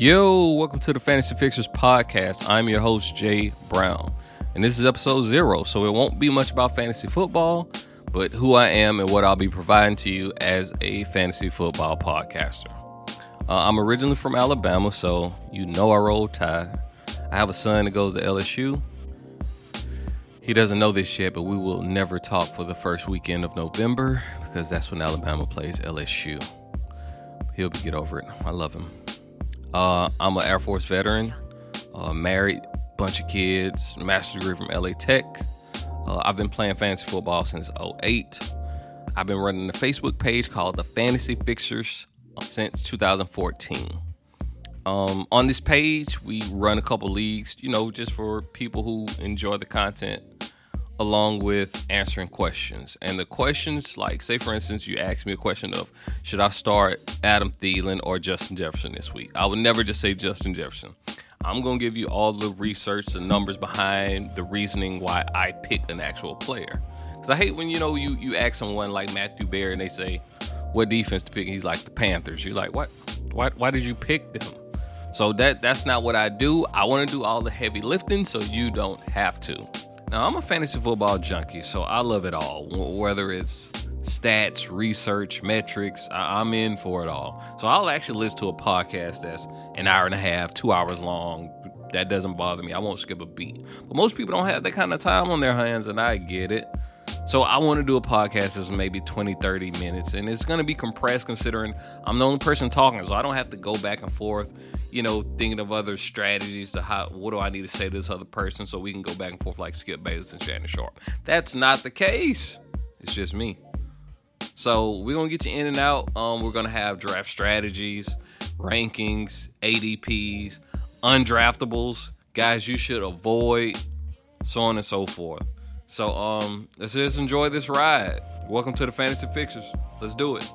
Yo, welcome to the Fantasy Fixers podcast. I'm your host, Jay Brown, and this is episode zero, so it won't be much about fantasy football, but who I am and what I'll be providing to you as a fantasy football podcaster. Uh, I'm originally from Alabama, so you know I roll tide. I have a son that goes to LSU. He doesn't know this yet, but we will never talk for the first weekend of November because that's when Alabama plays LSU. He'll get over it. I love him. Uh, I'm an Air Force veteran, uh, married, bunch of kids, master's degree from LA Tech. Uh, I've been playing fantasy football since 08. I've been running a Facebook page called the Fantasy Fixers since 2014. Um, on this page, we run a couple leagues, you know, just for people who enjoy the content, along with answering questions. And the questions, like, say for instance, you ask me a question of, should I start Adam Thielen or Justin Jefferson this week? I would never just say Justin Jefferson. I'm gonna give you all the research, the numbers behind the reasoning why I pick an actual player. Cause I hate when you know you you ask someone like Matthew Berry and they say, "What defense to pick?" He's like, "The Panthers." You're like, "What? Why? Why did you pick them?" So that that's not what I do. I want to do all the heavy lifting, so you don't have to. Now I'm a fantasy football junkie, so I love it all. Whether it's stats, research, metrics, I- I'm in for it all. So I'll actually listen to a podcast that's an hour and a half, two hours long. That doesn't bother me. I won't skip a beat. But most people don't have that kind of time on their hands, and I get it. So I want to do a podcast that's maybe 20, 30 minutes, and it's going to be compressed considering I'm the only person talking, so I don't have to go back and forth, you know, thinking of other strategies to how what do I need to say to this other person so we can go back and forth like Skip Bayless and Shannon Sharpe. That's not the case. It's just me. So we're gonna get you in and out. Um, we're gonna have draft strategies, rankings, ADPs, undraftables, guys you should avoid, so on and so forth. So um, let's just enjoy this ride. Welcome to the Fantasy Fixers. Let's do it.